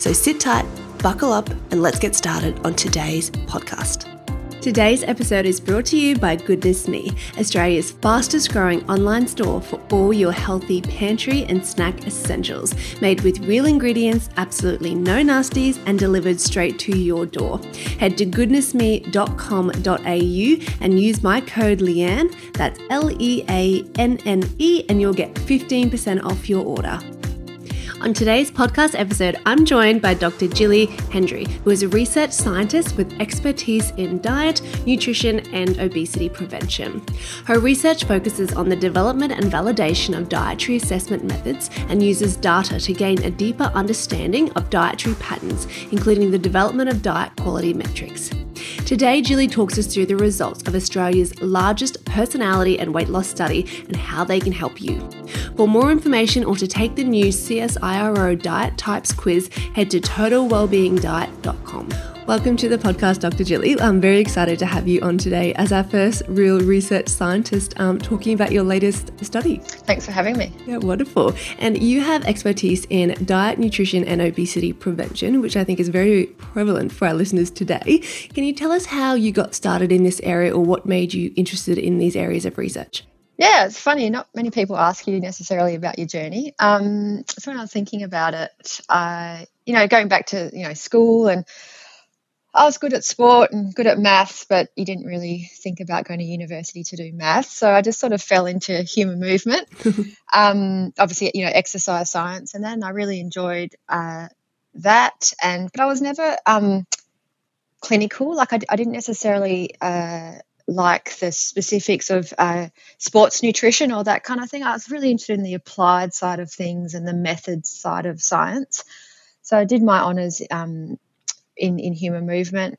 So sit tight, buckle up, and let's get started on today's podcast. Today's episode is brought to you by Goodness Me, Australia's fastest growing online store for all your healthy pantry and snack essentials, made with real ingredients, absolutely no nasties, and delivered straight to your door. Head to goodnessme.com.au and use my code Leanne, that's L E A N N E, and you'll get 15% off your order. On today's podcast episode, I'm joined by Dr. Gilly Hendrie, who is a research scientist with expertise in diet, nutrition, and obesity prevention. Her research focuses on the development and validation of dietary assessment methods and uses data to gain a deeper understanding of dietary patterns, including the development of diet quality metrics. Today, Jilly talks us through the results of Australia's largest personality and weight loss study and how they can help you. For more information or to take the new CSIRO Diet Types quiz, head to totalwellbeingdiet.com. Welcome to the podcast, Dr. Gilly. I'm very excited to have you on today as our first real research scientist um, talking about your latest study. Thanks for having me. Yeah, wonderful. And you have expertise in diet, nutrition, and obesity prevention, which I think is very prevalent for our listeners today. Can you tell us how you got started in this area or what made you interested in these areas of research? Yeah, it's funny. Not many people ask you necessarily about your journey. Um, so when I was thinking about it, I, you know, going back to you know school and I was good at sport and good at maths, but you didn't really think about going to university to do maths. So I just sort of fell into human movement. um, obviously, you know, exercise science, and then I really enjoyed uh, that. And but I was never um, clinical. Like I, I didn't necessarily uh, like the specifics of uh, sports nutrition or that kind of thing. I was really interested in the applied side of things and the methods side of science. So I did my honours um, in, in human movement.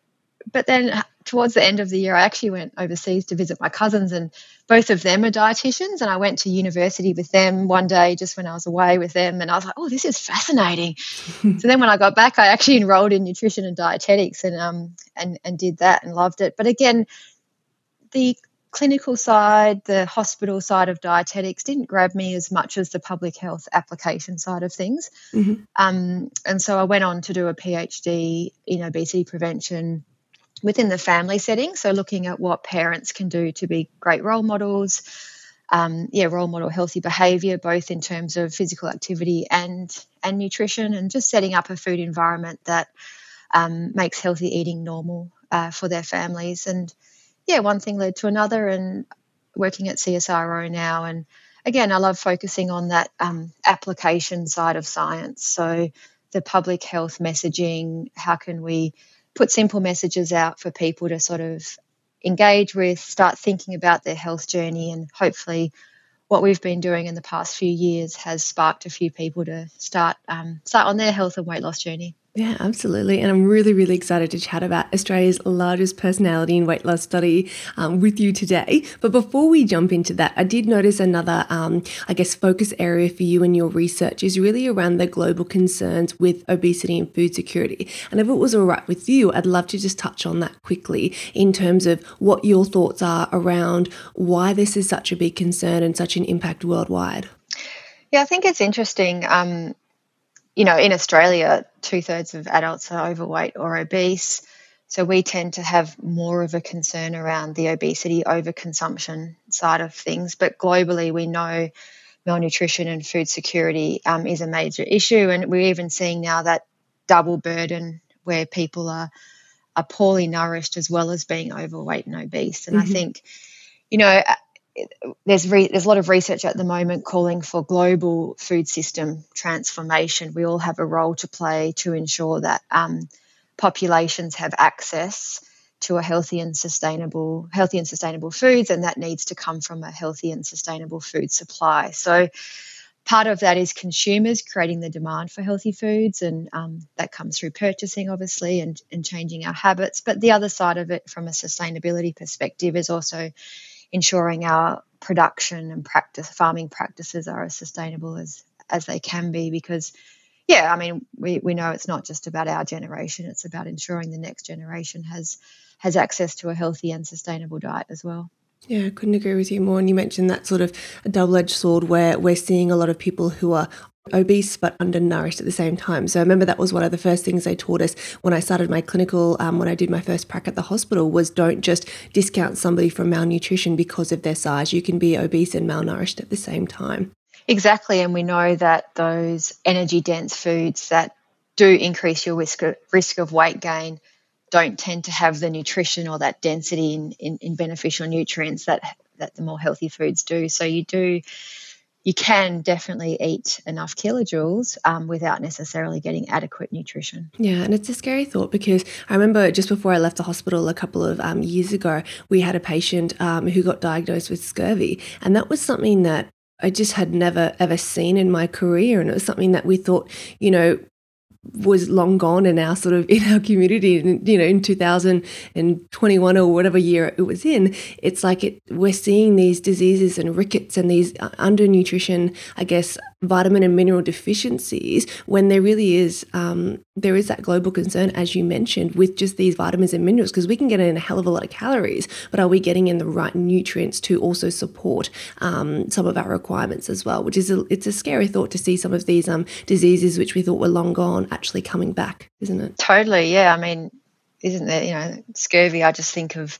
But then towards the end of the year, I actually went overseas to visit my cousins, and both of them are dietitians. And I went to university with them one day just when I was away with them, and I was like, "Oh, this is fascinating." so then when I got back, I actually enrolled in nutrition and dietetics, and um and and did that and loved it. But again, the clinical side, the hospital side of dietetics didn't grab me as much as the public health application side of things. Mm-hmm. Um, and so I went on to do a PhD in obesity prevention within the family setting. So looking at what parents can do to be great role models. Um, yeah, role model healthy behavior, both in terms of physical activity and and nutrition, and just setting up a food environment that um, makes healthy eating normal uh, for their families. And yeah, one thing led to another, and working at CSIRO now. And again, I love focusing on that um, application side of science. So the public health messaging, how can we put simple messages out for people to sort of engage with, start thinking about their health journey, and hopefully what we've been doing in the past few years has sparked a few people to start um, start on their health and weight loss journey. Yeah, absolutely. And I'm really, really excited to chat about Australia's largest personality and weight loss study um, with you today. But before we jump into that, I did notice another, um, I guess, focus area for you and your research is really around the global concerns with obesity and food security. And if it was all right with you, I'd love to just touch on that quickly in terms of what your thoughts are around why this is such a big concern and such an impact worldwide. Yeah, I think it's interesting. Um, you know, in Australia, two thirds of adults are overweight or obese. So we tend to have more of a concern around the obesity overconsumption side of things. But globally, we know malnutrition and food security um, is a major issue. And we're even seeing now that double burden where people are, are poorly nourished as well as being overweight and obese. And mm-hmm. I think, you know, there's re- there's a lot of research at the moment calling for global food system transformation. We all have a role to play to ensure that um, populations have access to a healthy and sustainable healthy and sustainable foods, and that needs to come from a healthy and sustainable food supply. So part of that is consumers creating the demand for healthy foods, and um, that comes through purchasing, obviously, and, and changing our habits. But the other side of it, from a sustainability perspective, is also ensuring our production and practice farming practices are as sustainable as as they can be because yeah i mean we, we know it's not just about our generation it's about ensuring the next generation has has access to a healthy and sustainable diet as well yeah, I couldn't agree with you more. And you mentioned that sort of a double edged sword where we're seeing a lot of people who are obese but undernourished at the same time. So I remember that was one of the first things they taught us when I started my clinical, um, when I did my first prac at the hospital, was don't just discount somebody from malnutrition because of their size. You can be obese and malnourished at the same time. Exactly, and we know that those energy dense foods that do increase your risk of, risk of weight gain don't tend to have the nutrition or that density in, in, in beneficial nutrients that that the more healthy foods do. So you do you can definitely eat enough kilojoules um, without necessarily getting adequate nutrition. Yeah, and it's a scary thought because I remember just before I left the hospital a couple of um, years ago, we had a patient um, who got diagnosed with scurvy, and that was something that I just had never ever seen in my career. And it was something that we thought, you know, was long gone in our sort of in our community and you know in 2021 or whatever year it was in it's like it we're seeing these diseases and rickets and these undernutrition i guess vitamin and mineral deficiencies when there really is um, there is that global concern as you mentioned with just these vitamins and minerals because we can get in a hell of a lot of calories but are we getting in the right nutrients to also support um, some of our requirements as well which is a, it's a scary thought to see some of these um, diseases which we thought were long gone actually coming back isn't it? Totally yeah i mean isn't there you know scurvy i just think of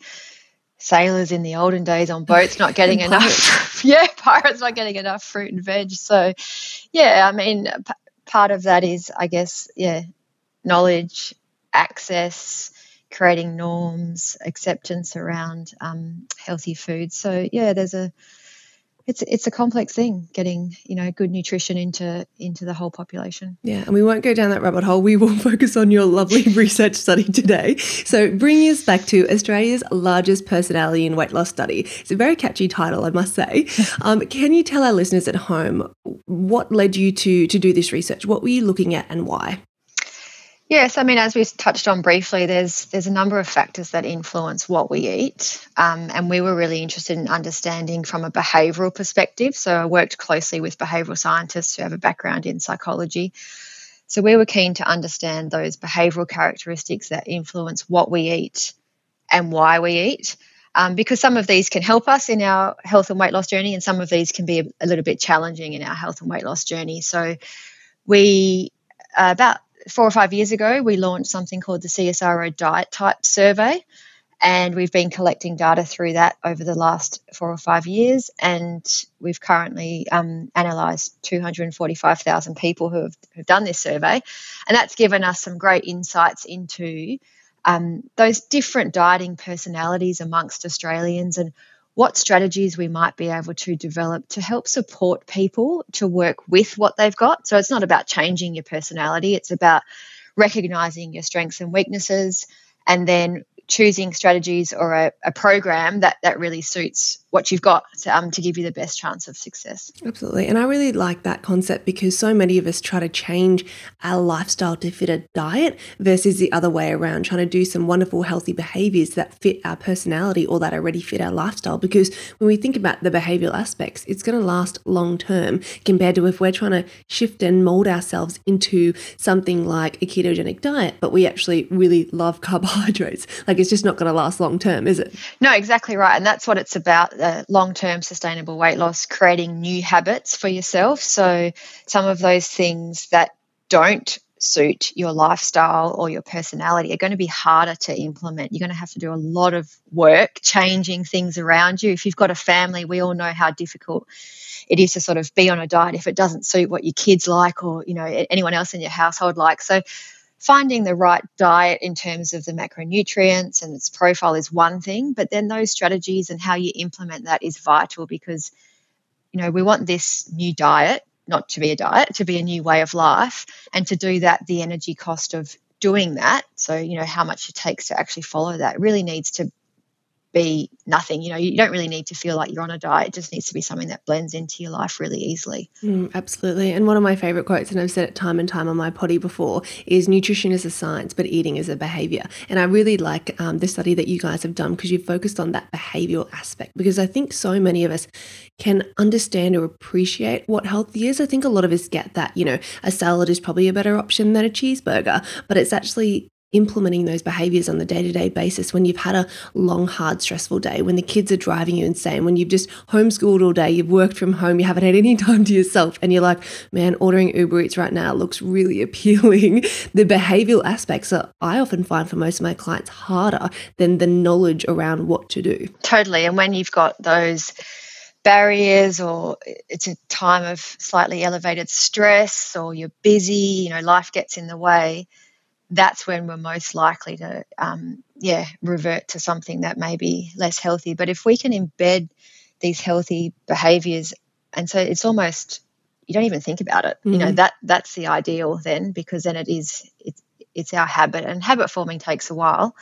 sailors in the olden days on boats not getting enough yeah pirates not getting enough fruit and veg. So yeah i mean p- part of that is i guess yeah knowledge access creating norms acceptance around um, healthy food. So yeah there's a it's it's a complex thing getting you know good nutrition into into the whole population. Yeah and we won't go down that rabbit hole. We will focus on your lovely research study today. So bringing us back to australia's largest personality and weight loss study. It's a very catchy title i must say. Um, can you tell our listeners at home what led you to to do this research? What were you looking at and why Yes, I mean, as we touched on briefly, there's there's a number of factors that influence what we eat, um, and we were really interested in understanding from a behavioural perspective. So I worked closely with behavioural scientists who have a background in psychology. So we were keen to understand those behavioural characteristics that influence what we eat and why we eat. Um, because some of these can help us in our health and weight loss journey, and some of these can be a, a little bit challenging in our health and weight loss journey. So, we uh, about four or five years ago, we launched something called the CSIRO Diet Type Survey. And we've been collecting data through that over the last four or five years. And we've currently um, analysed 245,000 people who have, who've done this survey. And that's given us some great insights into um, those different dieting personalities amongst Australians and what strategies we might be able to develop to help support people to work with what they've got. So it's not about changing your personality, it's about recognizing your strengths and weaknesses and then choosing strategies or a, a, program that that really suits what you've got to, um, to give you the best chance of success. Absolutely. And I really like that concept because so many of us try to change our lifestyle to fit a diet versus the other way around, trying to do some wonderful, healthy behaviors that fit our personality or that already fit our lifestyle. Because when we think about the behavioral aspects, it's going to last long term compared to if we're trying to shift and mold ourselves into something like a ketogenic diet, but we actually really love carbohydrates. Like it's just not going to last long term, is it? No, exactly right. And that's what it's about uh, long term sustainable weight loss, creating new habits for yourself. So, some of those things that don't suit your lifestyle or your personality are going to be harder to implement. You're going to have to do a lot of work changing things around you. If you've got a family, we all know how difficult it is to sort of be on a diet if it doesn't suit what your kids like or you know anyone else in your household like. So finding the right diet in terms of the macronutrients and its profile is one thing, but then those strategies and how you implement that is vital because, you know, we want this new diet not to be a diet, to be a new way of life. And to do that, the energy cost of doing that, so, you know, how much it takes to actually follow that really needs to be nothing. You know, you don't really need to feel like you're on a diet. It just needs to be something that blends into your life really easily. Mm, absolutely. And one of my favorite quotes, and I've said it time and time on my potty before, is nutrition is a science, but eating is a behavior. And I really like um, the study that you guys have done because you've focused on that behavioral aspect because I think so many of us can understand or appreciate what healthy is. I think a lot of us get that, you know, a salad is probably a better option than a cheeseburger, but it's actually implementing those behaviors on the day to day basis when you've had a long, hard, stressful day, when the kids are driving you insane, when you've just homeschooled all day, you've worked from home, you haven't had any time to yourself, and you're like, man, ordering Uber Eats right now looks really appealing. the behavioral aspects are, I often find for most of my clients, harder than the knowledge around what to do. Totally. And when you've got those, barriers or it's a time of slightly elevated stress or you're busy you know life gets in the way that's when we're most likely to, um, yeah, revert to something that may be less healthy. But if we can embed these healthy behaviors, and so it's almost you don't even think about it. Mm-hmm. You know mm-hmm. that that's the ideal then because then it is it's it's our habit, and habit forming takes a while.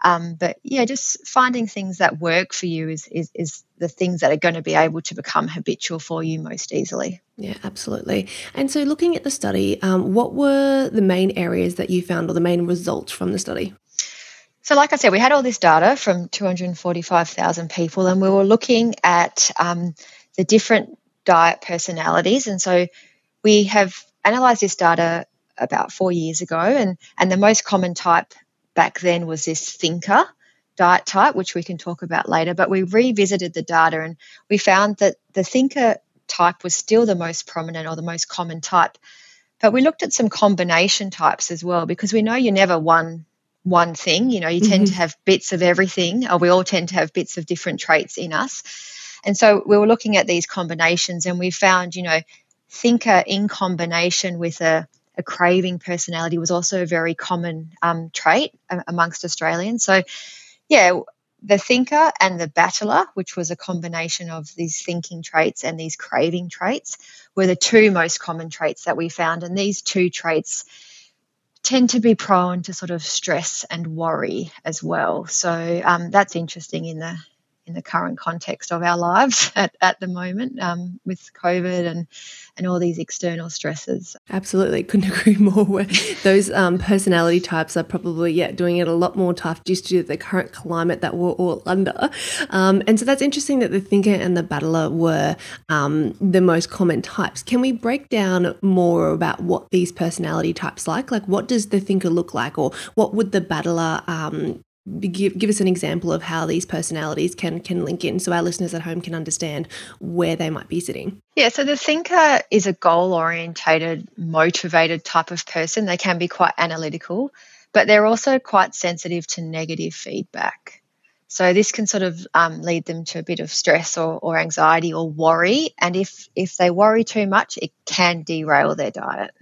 Um, but yeah, just finding things that work for you is, is, is the things that are going to be able to become habitual for you most easily. Yeah, absolutely. And so, looking at the study, um, what were the main areas that you found or the main results from the study? So, like I said, we had all this data from 245,000 people, and we were looking at um, the different diet personalities. And so, we have analysed this data about four years ago, and, and the most common type back then was this thinker diet type, which we can talk about later. But we revisited the data and we found that the thinker type was still the most prominent or the most common type. But we looked at some combination types as well because we know you're never one one thing. You know, you mm-hmm. tend to have bits of everything, or we all tend to have bits of different traits in us. And so we were looking at these combinations and we found, you know, thinker in combination with a a craving personality was also a very common um, trait amongst Australians. So, yeah, the thinker and the battler, which was a combination of these thinking traits and these craving traits, were the two most common traits that we found. And these two traits tend to be prone to sort of stress and worry as well. So um, that's interesting in the in the current context of our lives at, at the moment um, with COVID and, and all these external stresses. Absolutely, couldn't agree more. Those um, personality types are probably yeah doing it a lot more tough just due to the current climate that we're all under. Um, and so that's interesting that the thinker and the battler were um, the most common types. Can we break down more about what these personality types like? Like, what does the thinker look like, or what would the battler um, give, give us an example of how these personalities can can link in so our listeners at home can understand where they might be sitting. Yeah so the thinker is a goal orientated motivated type of person. They can be quite analytical but they're also quite sensitive to negative feedback. So this can sort of um, lead them to a bit of stress or, or anxiety or worry and if if they worry too much it can derail their diet.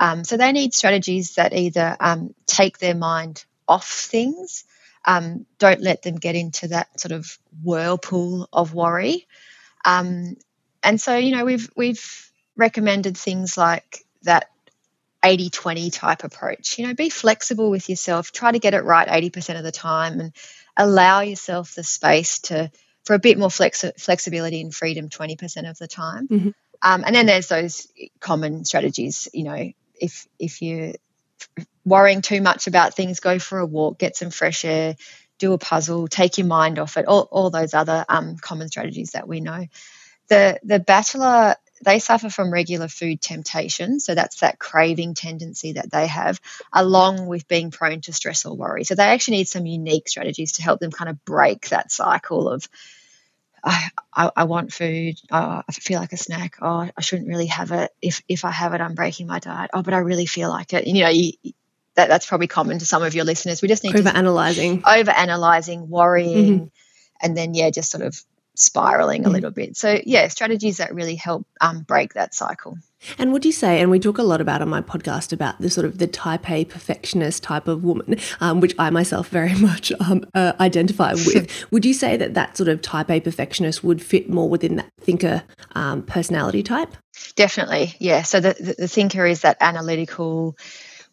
Um, so they need strategies that either um, take their mind off things. Um, don't let them get into that sort of whirlpool of worry. Um, and so, you know, we've we've recommended things like that 80-20 type approach. You know, be flexible with yourself. Try to get it right 80% of the time and allow yourself the space to for a bit more flexi- flexibility and freedom 20% of the time. Mm-hmm. Um, and then there's those common strategies, you know, if if you worrying too much about things, go for a walk, get some fresh air, do a puzzle, take your mind off it, all, all those other um, common strategies that we know. The, the battler, they suffer from regular food temptation. So that's that craving tendency that they have, along with being prone to stress or worry. So they actually need some unique strategies to help them kind of break that cycle of, I, I, I, want food. Oh, I feel like a snack. Oh, I shouldn't really have it. If if I have it, I'm breaking my diet. Oh, but I really feel like it. And, you know, you, that that's probably common to some of your listeners. We just need over analyzing, over analyzing, worrying, mm-hmm. and then yeah, just sort of spiraling a little bit. So yeah, strategies that really help um, break that cycle. And would you say, and we talk a lot about on my podcast about the sort of the type A perfectionist type of woman, um, which I myself very much um, uh, identify with. would you say that that sort of type A perfectionist would fit more within that thinker um, personality type? Definitely, yeah. So the, the, the thinker is that analytical,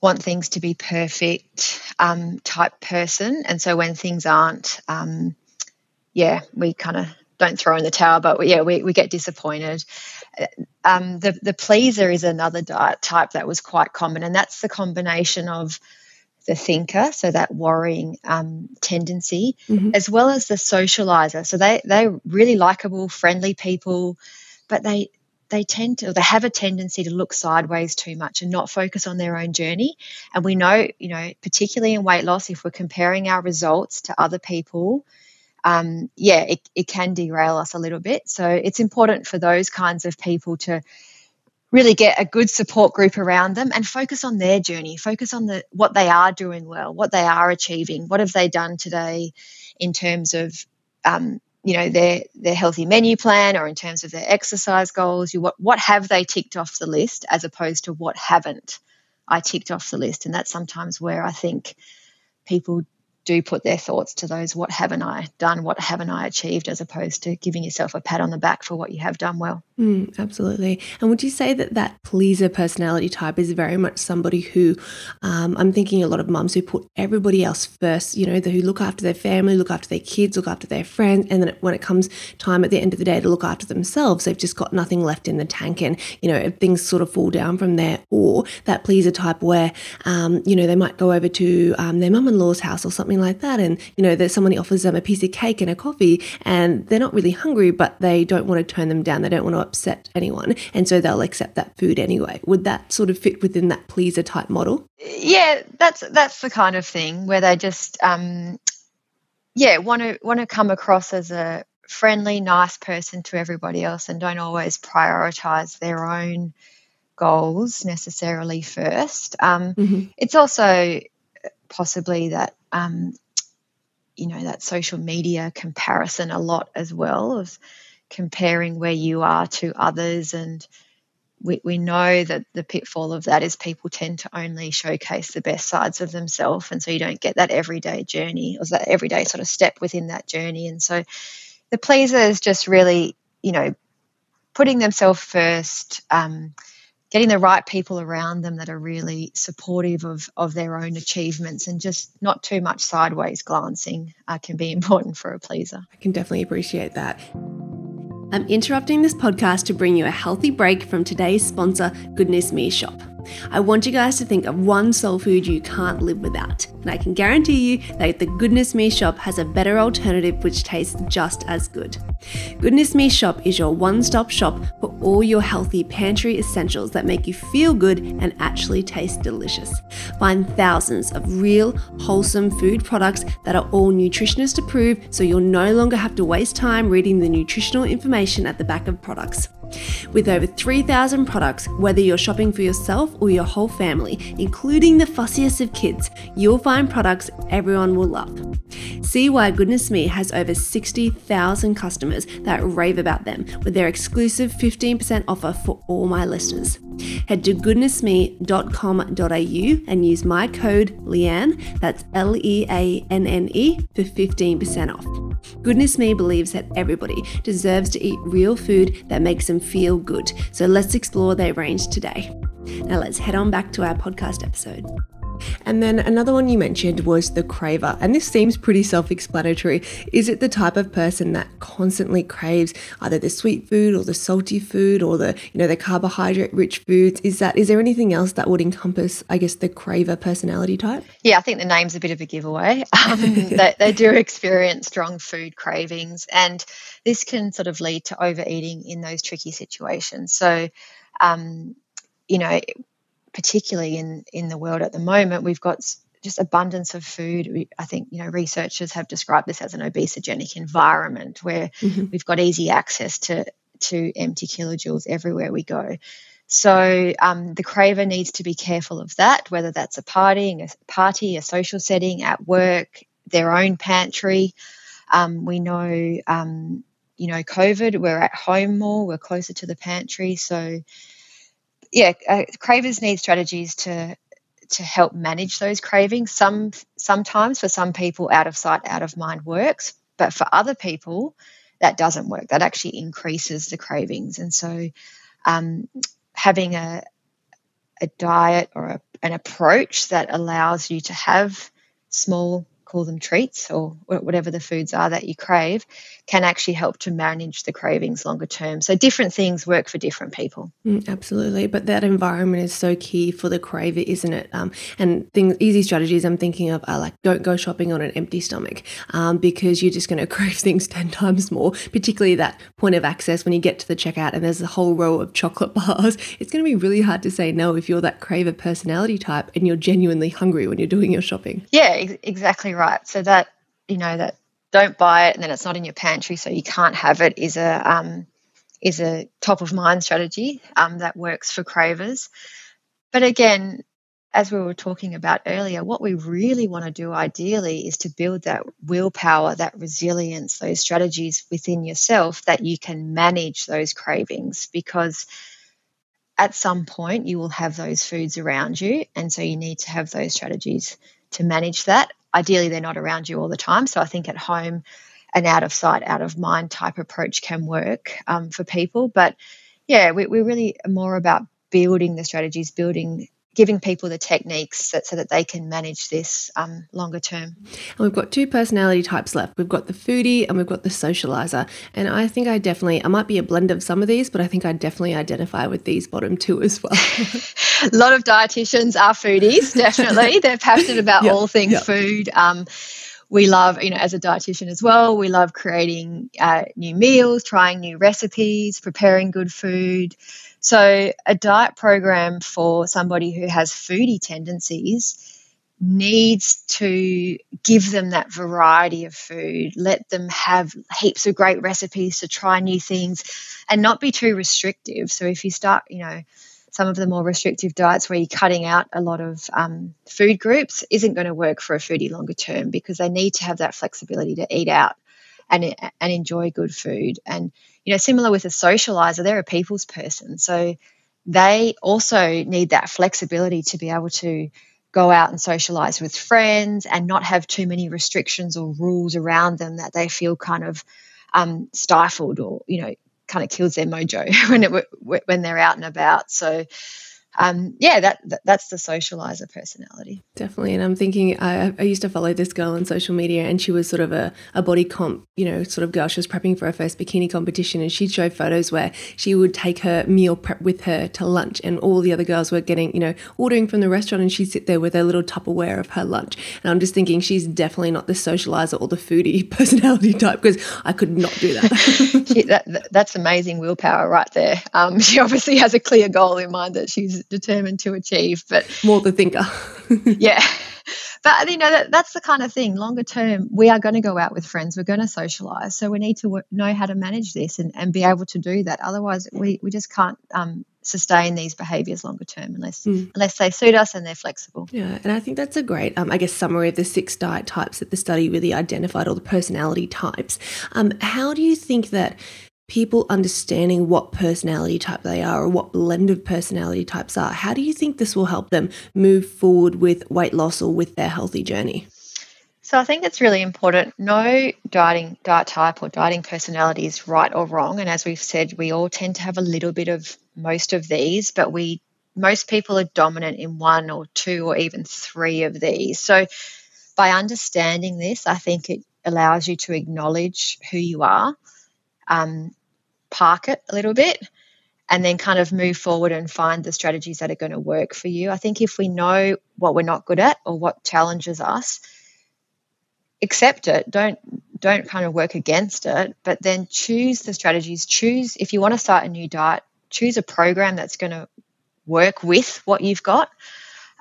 want things to be perfect um, type person. And so when things aren't, um, yeah, we kind of don't throw in the towel, but yeah, we, we get disappointed. Um, the the pleaser is another diet type that was quite common, and that's the combination of the thinker, so that worrying um, tendency, mm-hmm. as well as the socializer. So they they're really likable, friendly people, but they they tend to they have a tendency to look sideways too much and not focus on their own journey. And we know, you know, particularly in weight loss, if we're comparing our results to other people, um, yeah, it, it can derail us a little bit. So it's important for those kinds of people to really get a good support group around them and focus on their journey focus on the what they are doing well what they are achieving what have they done today in terms of um, you know their their healthy menu plan or in terms of their exercise goals you what what have they ticked off the list as opposed to what haven't i ticked off the list and that's sometimes where i think people do put their thoughts to those what haven't I done, what haven't I achieved, as opposed to giving yourself a pat on the back for what you have done well. Mm, absolutely. And would you say that that pleaser personality type is very much somebody who um, I'm thinking a lot of mums who put everybody else first, you know, who look after their family, look after their kids, look after their friends, and then when it comes time at the end of the day to look after themselves, they've just got nothing left in the tank, and you know things sort of fall down from there. Or that pleaser type where um, you know they might go over to um, their mum-in-law's house or something something like that and you know that somebody offers them a piece of cake and a coffee and they're not really hungry but they don't want to turn them down they don't want to upset anyone and so they'll accept that food anyway. Would that sort of fit within that pleaser type model? Yeah that's that's the kind of thing where they just um yeah want to want to come across as a friendly nice person to everybody else and don't always prioritize their own goals necessarily first. Um, mm-hmm. it's also possibly that um, you know that social media comparison a lot as well of comparing where you are to others. And we, we know that the pitfall of that is people tend to only showcase the best sides of themselves. And so you don't get that everyday journey or that everyday sort of step within that journey. And so the pleaser is just really you know putting themselves first um, getting the right people around them that are really supportive of, of their own achievements and just not too much sideways glancing uh, can be important for a pleaser. I can definitely appreciate that. I'm interrupting this podcast to bring you a healthy break from today's sponsor, Goodness Me Shop. I want you guys to think of one soul food you can't live without. And I can guarantee you that the Goodness Me shop has a better alternative which tastes just as good. Goodness Me shop is your one stop shop for all your healthy pantry essentials that make you feel good and actually taste delicious. Find thousands of real, wholesome food products that are all nutritionist approved so you'll no longer have to waste time reading the nutritional information at the back of products. With over 3,000 products, whether you're shopping for yourself or your whole family, including the fussiest of kids, you'll find products everyone will love. See why Goodness Me has over 60,000 customers that rave about them with their exclusive 15% offer for all my listeners. Head to goodnessme.com.au and use my code Leanne, that's L E A N N E, for 15% off. Goodness Me believes that everybody deserves to eat real food that makes them feel good. So let's explore their range today. Now let's head on back to our podcast episode. And then another one you mentioned was the craver. And this seems pretty self explanatory. Is it the type of person that constantly craves either the sweet food or the salty food or the, you know, the carbohydrate rich foods? Is that, is there anything else that would encompass, I guess, the craver personality type? Yeah, I think the name's a bit of a giveaway. Um, they, they do experience strong food cravings. And this can sort of lead to overeating in those tricky situations. So, um, you know, particularly in in the world at the moment, we've got just abundance of food. We, I think you know researchers have described this as an obesogenic environment where mm-hmm. we've got easy access to to empty kilojoules everywhere we go. So um, the craver needs to be careful of that, whether that's a partying, a party, a social setting, at work, their own pantry. Um, we know, um, you know, COVID, we're at home more, we're closer to the pantry, so yeah, uh, cravers need strategies to to help manage those cravings. Some sometimes for some people, out of sight, out of mind works, but for other people, that doesn't work. That actually increases the cravings, and so um, having a a diet or a, an approach that allows you to have small call them treats or whatever the foods are that you crave, can actually help to manage the cravings longer term. So different things work for different people. Mm, absolutely, but that environment is so key for the craver, isn't it? Um, and things, easy strategies I'm thinking of are like don't go shopping on an empty stomach um, because you're just going to crave things ten times more. Particularly that point of access when you get to the checkout and there's a whole row of chocolate bars. It's going to be really hard to say no if you're that craver personality type and you're genuinely hungry when you're doing your shopping. Yeah, ex- exactly right. So that you know that don't buy it and then it's not in your pantry, so you can't have it is a um, is a top of mind strategy um, that works for cravers. But again, as we were talking about earlier, what we really want to do ideally is to build that willpower, that resilience, those strategies within yourself that you can manage those cravings because at some point you will have those foods around you. And so you need to have those strategies to manage that. Ideally, they're not around you all the time. So I think at home, an out of sight, out of mind type approach can work um, for people. But yeah, we, we're really more about building the strategies, building giving people the techniques so, so that they can manage this um, longer term. And we've got two personality types left. We've got the foodie and we've got the socializer. And I think I definitely, I might be a blend of some of these, but I think I definitely identify with these bottom two as well. a lot of dietitians are foodies, definitely. They're passionate about yep, all things yep. food. Um, we love, you know, as a dietitian as well, we love creating uh, new meals, trying new recipes, preparing good food. So, a diet program for somebody who has foodie tendencies needs to give them that variety of food, let them have heaps of great recipes to try new things and not be too restrictive. So, if you start, you know, some of the more restrictive diets where you're cutting out a lot of um, food groups isn't going to work for a foodie longer term because they need to have that flexibility to eat out and and enjoy good food. And you know, similar with a socializer, they're a people's person, so they also need that flexibility to be able to go out and socialize with friends and not have too many restrictions or rules around them that they feel kind of um, stifled or you know kind of kills their mojo when it when they're out and about. So um, yeah, that, that, that's the socializer personality. Definitely. And I'm thinking, I, I used to follow this girl on social media, and she was sort of a, a body comp, you know, sort of girl. She was prepping for her first bikini competition, and she'd show photos where she would take her meal prep with her to lunch, and all the other girls were getting, you know, ordering from the restaurant, and she'd sit there with her little Tupperware of her lunch. And I'm just thinking, she's definitely not the socializer or the foodie personality type because I could not do that. that that's amazing willpower right there. Um, she obviously has a clear goal in mind that she's determined to achieve. But more the thinker. yeah. But you know that, that's the kind of thing. Longer term, we are going to go out with friends. We're going to socialize. So we need to know how to manage this and, and be able to do that. Otherwise, we, we just can't um, sustain these behaviors longer term unless mm. unless they suit us and they're flexible. Yeah, and I think that's a great, um, I guess, summary of the six diet types that the study really identified, or the personality types. Um, how do you think that people understanding what personality type they are or what blend of personality types are, how do you think this will help them move forward with weight loss or with their healthy journey? So I think it's really important. No dieting diet type or dieting personality is right or wrong. And as we've said, we all tend to have a little bit of most of these, but we most people are dominant in one or two or even three of these. So by understanding this, I think it allows you to acknowledge who you are um, park it a little bit and then kind of move forward and find the strategies that are going to work for you. I think if we know what we're not good at or what challenges us, accept it. Don't don't kind of work against it, but then choose the strategies. Choose if you want to start a new diet, choose a program that's going to work with what you've got.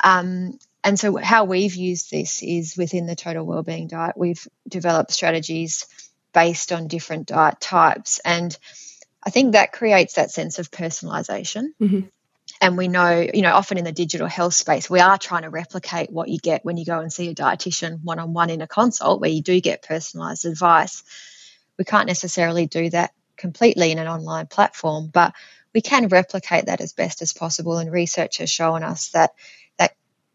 Um, and so how we've used this is within the total wellbeing diet. We've developed strategies based on different diet types. And I think that creates that sense of personalization. Mm-hmm. And we know, you know, often in the digital health space, we are trying to replicate what you get when you go and see a dietitian one on one in a consult where you do get personalized advice. We can't necessarily do that completely in an online platform, but we can replicate that as best as possible. And research has shown us that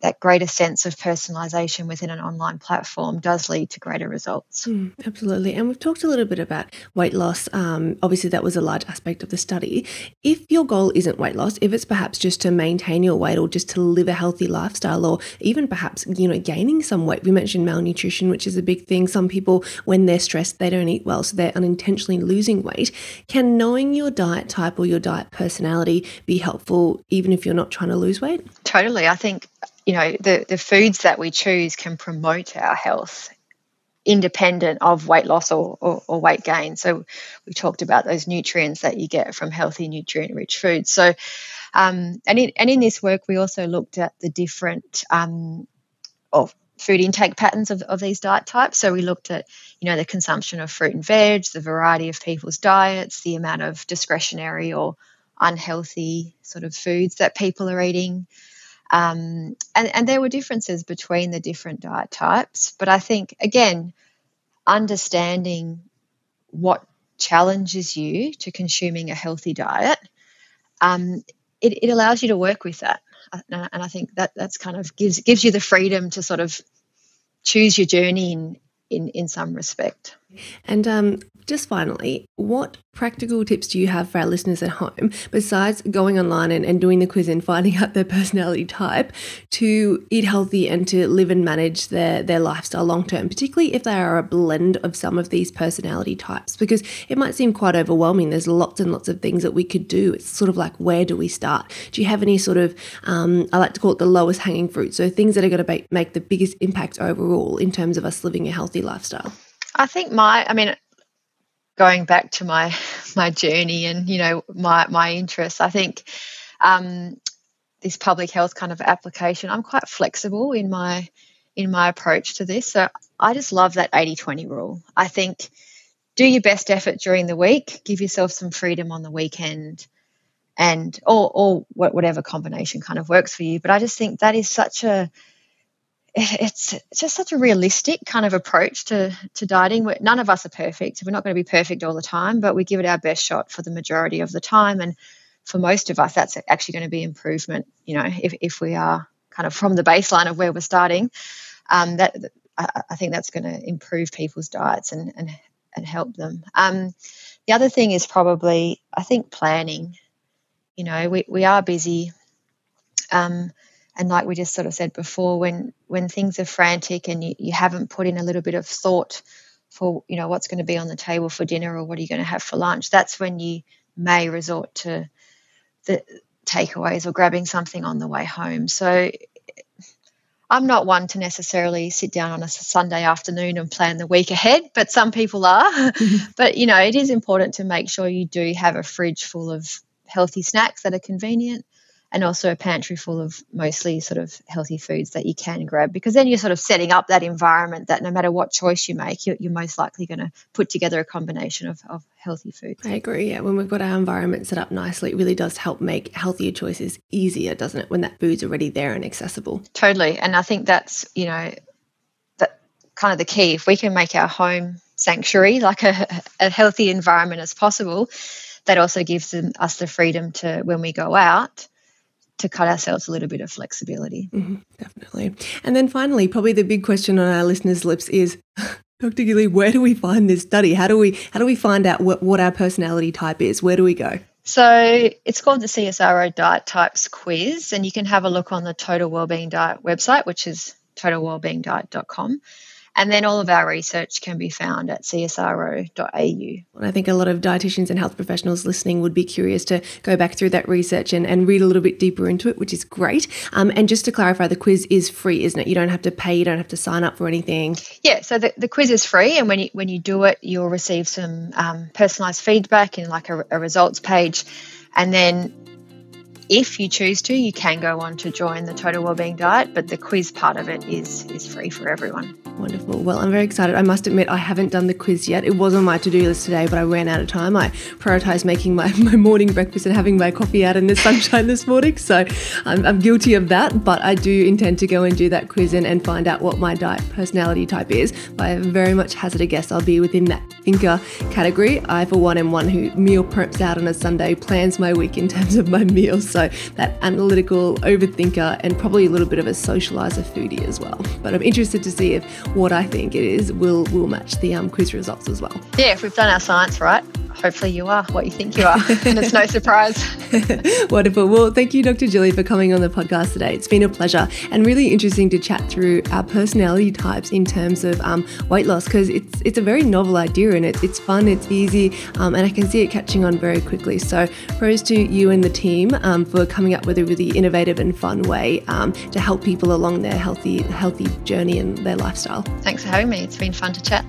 that greater sense of personalization within an online platform does lead to greater results. Mm, absolutely. And we've talked a little bit about weight loss. Um, obviously, that was a large aspect of the study. If your goal isn't weight loss, if it's perhaps just to maintain your weight or just to live a healthy lifestyle or even perhaps, you know, gaining some weight, we mentioned malnutrition, which is a big thing. Some people, when they're stressed, they don't eat well, so they're unintentionally losing weight. Can knowing your diet type or your diet personality be helpful even if you're not trying to lose weight? Totally. I think you know the the foods that we choose can promote our health independent of weight loss or, or, or, weight gain. So we talked about those nutrients that you get from healthy, nutrient rich foods. So, um, and, in, and in this work, we also looked at the different um, of food intake patterns of, of these diet types. So we looked at, you know, the consumption of fruit and veg, the variety of people's diets, the amount of discretionary or unhealthy sort of foods that people are eating. Um, and, and there were differences between the different diet types. But I think, again, understanding what challenges you to consuming a healthy diet, um, it, it allows you to work with that. And I think that that's kind of gives gives you the freedom to sort of choose your journey in in, in some respect. And um, just finally, what practical tips do you have for our listeners at home besides going online and, and doing the quiz and finding out their personality type to eat healthy and to live and manage their, their lifestyle long term, particularly if they are a blend of some of these personality types? Because it might seem quite overwhelming. There's lots and lots of things that we could do. It's sort of like, where do we start? Do you have any sort of, um, I like to call it the lowest hanging fruit? So things that are going to make the biggest impact overall in terms of us living a healthy lifestyle? I think my, I mean, going back to my my journey and you know my my interests, I think um, this public health kind of application, I'm quite flexible in my in my approach to this. So I just love that 80-20 rule. I think do your best effort during the week, give yourself some freedom on the weekend and or or whatever combination kind of works for you. But I just think that is such a it's just such a realistic kind of approach to to dieting. None of us are perfect. We're not going to be perfect all the time, but we give it our best shot for the majority of the time. And for most of us, that's actually going to be improvement. You know, if if we are kind of from the baseline of where we're starting, um, that I, I, think that's going to improve people's diets and and and help them. Um, the other thing is probably I think planning. You know, we we are busy. Um, and like we just sort of said before when when things are frantic and you, you haven't put in a little bit of thought for you know what's going to be on the table for dinner or what are you going to have for lunch that's when you may resort to the takeaways or grabbing something on the way home so I'm not one to necessarily sit down on a Sunday afternoon and plan the week ahead, but some people are. But you know, it is important to make sure you do have a fridge full of healthy snacks that are convenient and also a pantry full of mostly sort of healthy foods that you can grab because then you're sort of setting up that environment that no matter what choice you make, you're, you're most likely going to put together a combination of, of healthy foods. I agree. Yeah, when we've got our environment set up nicely, it really does help make healthier choices easier, doesn't it? When that food's already there and accessible. Totally. And I think that's, you know, that kind of the key. If we can make our home sanctuary like a, a healthy environment as possible, that also gives them, us the freedom to, when we go out, to cut ourselves a little bit of flexibility. Mm-hmm, definitely. And then finally, probably the big question on our listeners' lips is Dr. Gilly, where do we find this study? How do we how do we find out what, what our personality type is? Where do we go? So it's called the CSIRO Diet Types Quiz, and you can have a look on the Total Wellbeing Diet website, which is totalwellbeingdiet.com. And then all of our research can be found at csiro.au. I think a lot of dietitians and health professionals listening would be curious to go back through that research and, and read a little bit deeper into it, which is great. Um, and just to clarify, the quiz is free, isn't it? You don't have to pay, you don't have to sign up for anything. Yeah, so the, the quiz is free, and when you when you do it, you'll receive some um, personalised feedback in like a, a results page, and then if you choose to, you can go on to join the Total Wellbeing Diet, but the quiz part of it is is free for everyone. Wonderful. Well, I'm very excited. I must admit, I haven't done the quiz yet. It was on my to do list today, but I ran out of time. I prioritised making my, my morning breakfast and having my coffee out in the sunshine this morning. So I'm, I'm, guilty of that, but I do intend to go and do that quiz and, and find out what my diet personality type is. But I very much hazard a guess I'll be within that overthinker category. I, for one, am one who meal preps out on a Sunday, plans my week in terms of my meals. So that analytical overthinker and probably a little bit of a socializer foodie as well. But I'm interested to see if what I think it is will will match the um, quiz results as well. Yeah, if we've done our science right, hopefully you are what you think you are. and it's no surprise. Wonderful. Well, thank you, Dr. Julie, for coming on the podcast today. It's been a pleasure and really interesting to chat through our personality types in terms of um, weight loss because it's it's a very novel idea and it, it's fun, it's easy, um, and I can see it catching on very quickly. So, pros to you and the team um, for coming up with a really innovative and fun way um, to help people along their healthy healthy journey and their lifestyle. Thanks for having me. It's been fun to chat.